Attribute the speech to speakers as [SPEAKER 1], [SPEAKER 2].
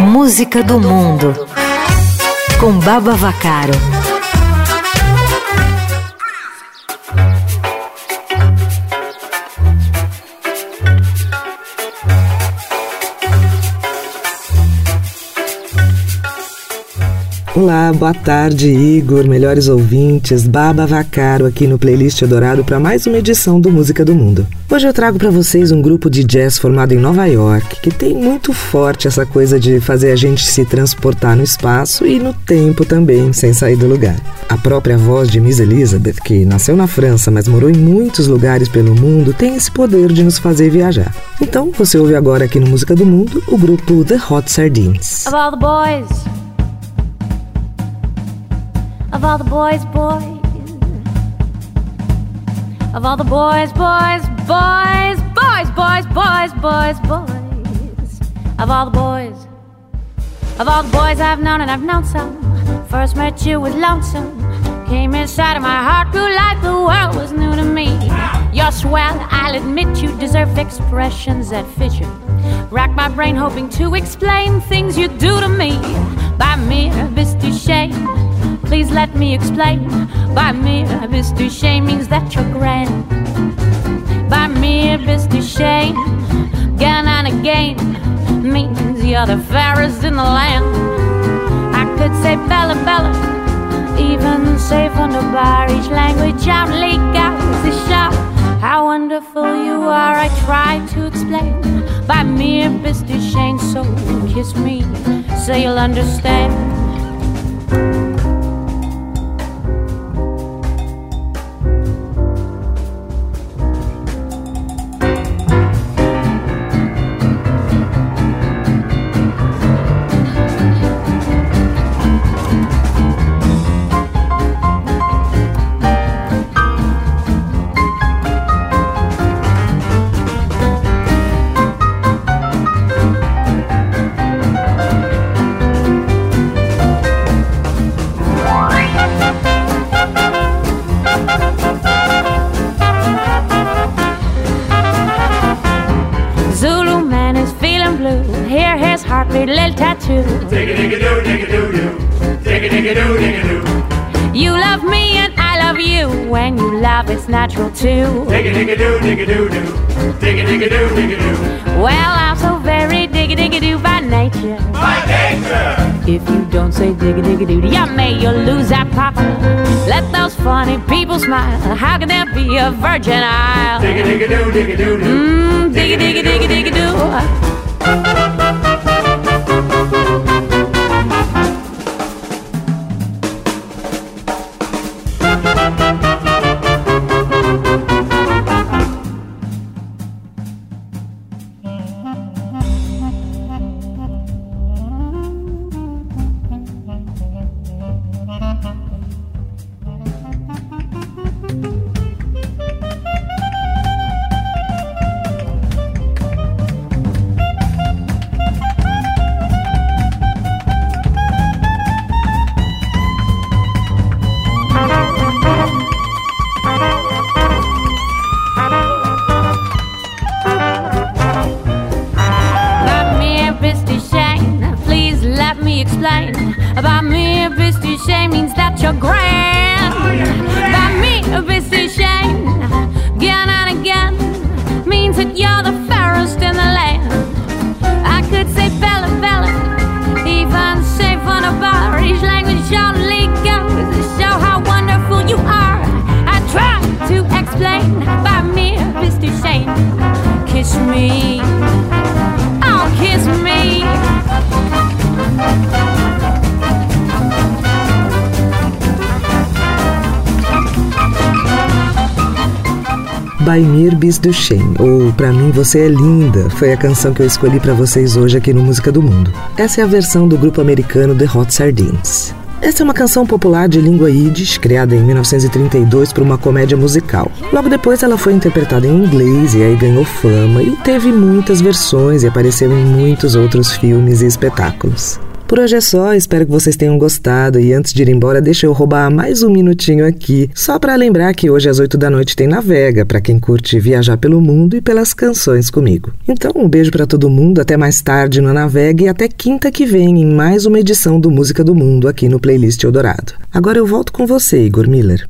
[SPEAKER 1] Música do Mundo com Baba Vacaro.
[SPEAKER 2] Olá, boa tarde, Igor, melhores ouvintes, Baba Vacaro aqui no Playlist Adorado para mais uma edição do Música do Mundo. Hoje eu trago para vocês um grupo de jazz formado em Nova York, que tem muito forte essa coisa de fazer a gente se transportar no espaço e no tempo também, sem sair do lugar. A própria voz de Miss Elizabeth, que nasceu na França, mas morou em muitos lugares pelo mundo, tem esse poder de nos fazer viajar. Então, você ouve agora aqui no Música do Mundo o grupo The Hot Sardines.
[SPEAKER 3] Of all the boys all the boys, boys. Of all the boys, boys, boys, boys, boys, boys, boys, boys. Of all the boys. Of all the boys I've known, and I've known some. First met you was lonesome. Came inside of my heart, grew like the world was new to me. You're swell, I'll admit you deserve expressions that fit you. Rack my brain hoping to explain things you do to me by mere mistake Shame. Please let me explain. By mere Mr. Shame means that you're grand. By mere Mr. Shame, again and again means you're the fairest in the land. I could say Bella Bella, even say from the Irish language out the shout. How wonderful you are, I try to explain. By mere Mr. Shame, so kiss me, so you'll understand. Natural too.
[SPEAKER 4] Digga digga doo, digga doo doo. Digga digga doo, digga doo.
[SPEAKER 3] Well, I'm so very digga digga doo by nature.
[SPEAKER 4] By nature.
[SPEAKER 3] If you don't say digga digga doo, yeah, may you lose that papa. Let those funny people smile. How can there be a virgin isle?
[SPEAKER 4] Digga digga doo, digga doo doo.
[SPEAKER 3] Mmm, digga digga digga digga doo.
[SPEAKER 2] Thank you. complain about me, too shame means that you're great. Do Shen, ou Pra Mim Você é Linda, foi a canção que eu escolhi para vocês hoje aqui no Música do Mundo. Essa é a versão do grupo americano The Hot Sardines. Essa é uma canção popular de língua yiddish, criada em 1932 por uma comédia musical. Logo depois ela foi interpretada em inglês e aí ganhou fama e teve muitas versões e apareceu em muitos outros filmes e espetáculos. Por hoje é só, espero que vocês tenham gostado e antes de ir embora, deixa eu roubar mais um minutinho aqui, só para lembrar que hoje às 8 da noite tem Navega, para quem curte viajar pelo mundo e pelas canções comigo. Então, um beijo para todo mundo, até mais tarde no Navega e até quinta que vem em mais uma edição do Música do Mundo aqui no Playlist Eldorado. Agora eu volto com você, Igor Miller.